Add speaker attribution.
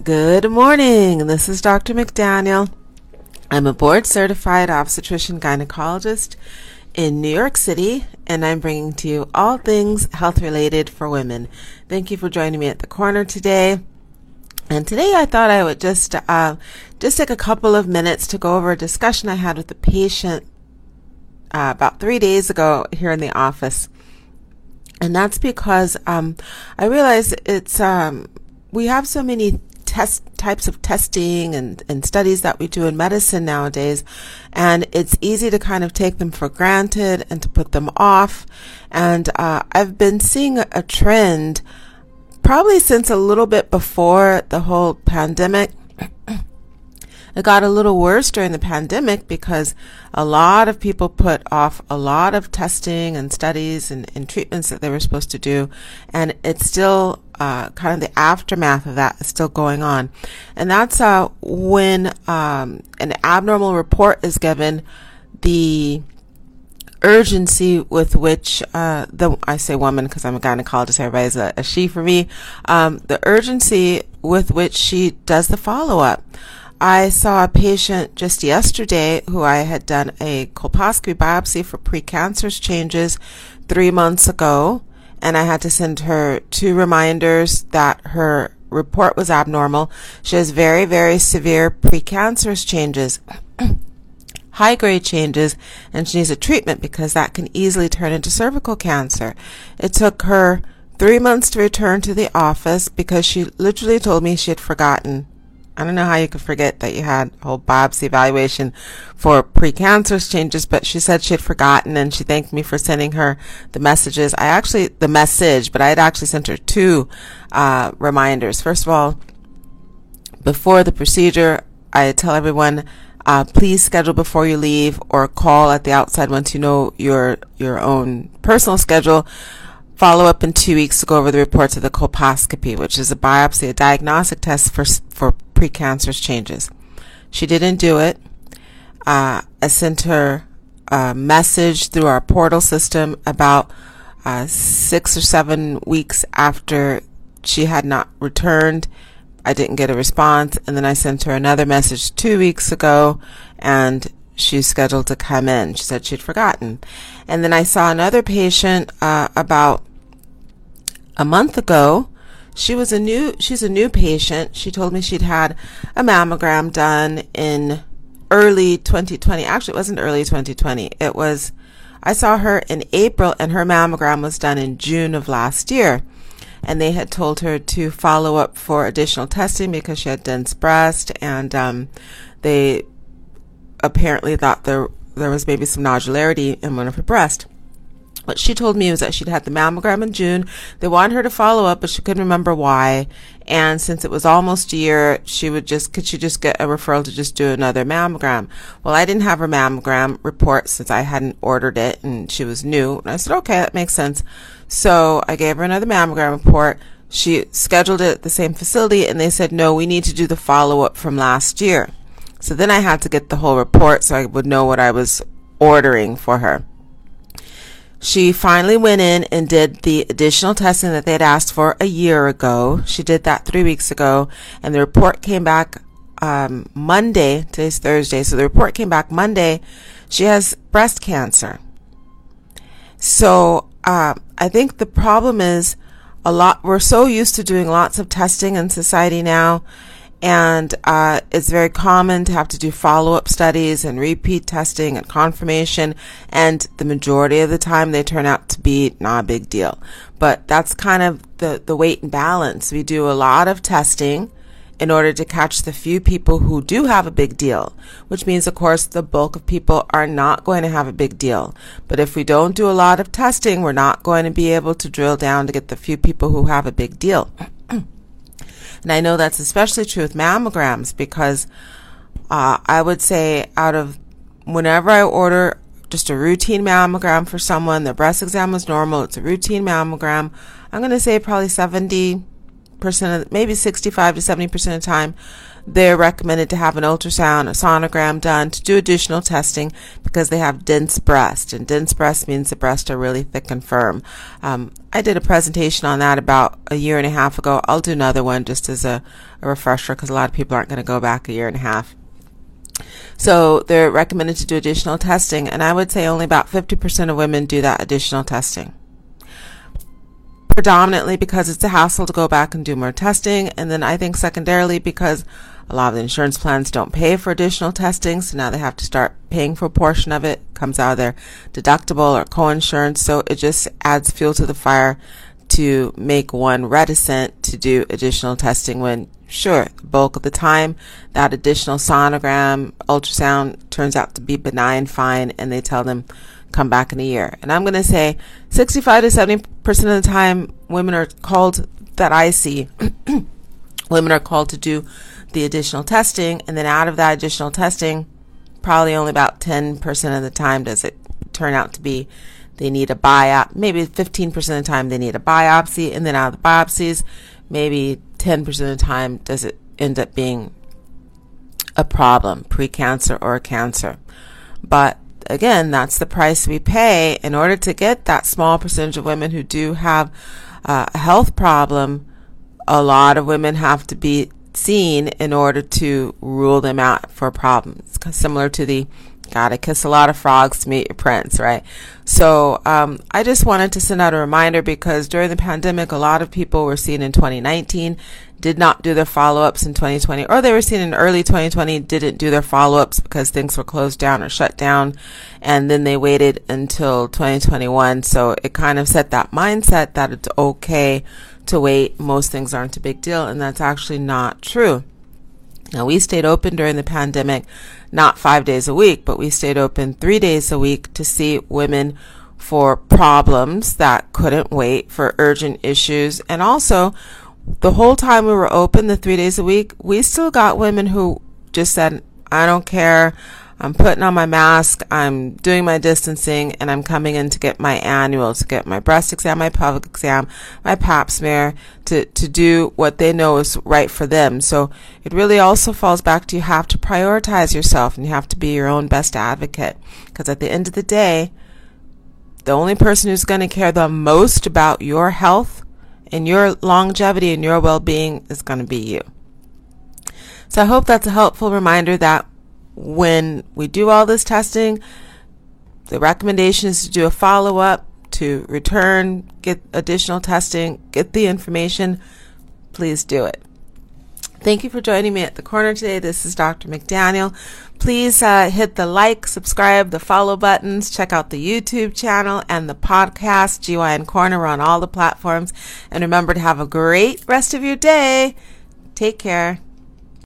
Speaker 1: Good morning. This is Dr. McDaniel. I'm a board certified obstetrician gynecologist in New York City, and I'm bringing to you all things health related for women. Thank you for joining me at the corner today. And today I thought I would just uh, just take a couple of minutes to go over a discussion I had with a patient uh, about three days ago here in the office. And that's because um, I realize it's um, we have so many test types of testing and, and studies that we do in medicine nowadays. And it's easy to kind of take them for granted and to put them off. And uh, I've been seeing a, a trend probably since a little bit before the whole pandemic it got a little worse during the pandemic because a lot of people put off a lot of testing and studies and, and treatments that they were supposed to do. And it's still uh, kind of the aftermath of that is still going on. And that's uh, when um, an abnormal report is given, the urgency with which uh, the I say woman because I'm a gynecologist, everybody's a, a she for me. Um, the urgency with which she does the follow up. I saw a patient just yesterday who I had done a colposcopy biopsy for precancerous changes three months ago, and I had to send her two reminders that her report was abnormal. She has very, very severe precancerous changes. high grade changes and she needs a treatment because that can easily turn into cervical cancer. It took her three months to return to the office because she literally told me she had forgotten I don't know how you could forget that you had a whole biopsy evaluation for precancerous changes, but she said she had forgotten and she thanked me for sending her the messages. I actually, the message, but I had actually sent her two uh, reminders. First of all, before the procedure, I tell everyone, uh, please schedule before you leave or call at the outside once you know your, your own personal schedule follow up in two weeks to go over the reports of the colposcopy, which is a biopsy, a diagnostic test for, for precancerous changes. She didn't do it. Uh, I sent her a message through our portal system about uh, six or seven weeks after she had not returned. I didn't get a response, and then I sent her another message two weeks ago, and she's scheduled to come in. She said she'd forgotten. And then I saw another patient uh, about a month ago she was a new she's a new patient. She told me she'd had a mammogram done in early 2020. Actually, it wasn't early 2020. It was I saw her in April and her mammogram was done in June of last year. And they had told her to follow up for additional testing because she had dense breast and um, they apparently thought there there was maybe some nodularity in one of her breasts. What she told me was that she'd had the mammogram in June. They wanted her to follow up, but she couldn't remember why. And since it was almost a year, she would just, could she just get a referral to just do another mammogram? Well, I didn't have her mammogram report since I hadn't ordered it and she was new. And I said, okay, that makes sense. So I gave her another mammogram report. She scheduled it at the same facility and they said, no, we need to do the follow up from last year. So then I had to get the whole report so I would know what I was ordering for her. She finally went in and did the additional testing that they had asked for a year ago. She did that three weeks ago, and the report came back um, Monday. Today's Thursday, so the report came back Monday. She has breast cancer. So uh, I think the problem is a lot. We're so used to doing lots of testing in society now and uh, it's very common to have to do follow-up studies and repeat testing and confirmation. And the majority of the time they turn out to be not a big deal. But that's kind of the, the weight and balance. We do a lot of testing in order to catch the few people who do have a big deal which means of course the bulk of people are not going to have a big deal. But if we don't do a lot of testing we're not going to be able to drill down to get the few people who have a big deal and I know that's especially true with mammograms because uh, I would say out of whenever I order just a routine mammogram for someone, the breast exam was normal, it's a routine mammogram, I'm going to say probably 70, percent, of, maybe 65 to 70 percent of the time, they're recommended to have an ultrasound, a sonogram done to do additional testing because they have dense breast. And dense breast means the breasts are really thick and firm. Um, I did a presentation on that about a year and a half ago. I'll do another one just as a, a refresher because a lot of people aren't going to go back a year and a half. So they're recommended to do additional testing, and I would say only about 50% of women do that additional testing predominantly because it's a hassle to go back and do more testing. And then I think secondarily because a lot of the insurance plans don't pay for additional testing. So now they have to start paying for a portion of it. Comes out of their deductible or co-insurance. So it just adds fuel to the fire to make one reticent to do additional testing when sure, the bulk of the time that additional sonogram, ultrasound turns out to be benign, fine, and they tell them come back in a year. And I'm going to say 65 to 70% of the time, women are called, that I see, women are called to do the additional testing. And then out of that additional testing, probably only about 10% of the time does it turn out to be they need a biopsy. Maybe 15% of the time they need a biopsy. And then out of the biopsies, maybe 10% of the time does it end up being a problem, precancer or a cancer. But again, that's the price we pay in order to get that small percentage of women who do have uh, a health problem. A lot of women have to be seen in order to rule them out for problems, similar to the gotta kiss a lot of frogs to meet your prince, right? So um, I just wanted to send out a reminder because during the pandemic, a lot of people were seen in 2019 did not do their follow-ups in 2020 or they were seen in early 2020 didn't do their follow-ups because things were closed down or shut down and then they waited until 2021 so it kind of set that mindset that it's okay to wait. Most things aren't a big deal and that's actually not true. Now we stayed open during the pandemic not 5 days a week but we stayed open 3 days a week to see women for problems that couldn't wait for urgent issues and also the whole time we were open, the three days a week, we still got women who just said, I don't care. I'm putting on my mask. I'm doing my distancing and I'm coming in to get my annual, to get my breast exam, my pelvic exam, my pap smear, to, to do what they know is right for them. So it really also falls back to you have to prioritize yourself and you have to be your own best advocate. Because at the end of the day, the only person who's going to care the most about your health and your longevity and your well being is going to be you. So I hope that's a helpful reminder that when we do all this testing, the recommendation is to do a follow up, to return, get additional testing, get the information. Please do it. Thank you for joining me at the corner today. This is Dr. McDaniel. Please uh, hit the like, subscribe, the follow buttons. Check out the YouTube channel and the podcast, GYN Corner. On all the platforms. And remember to have a great rest of your day. Take care.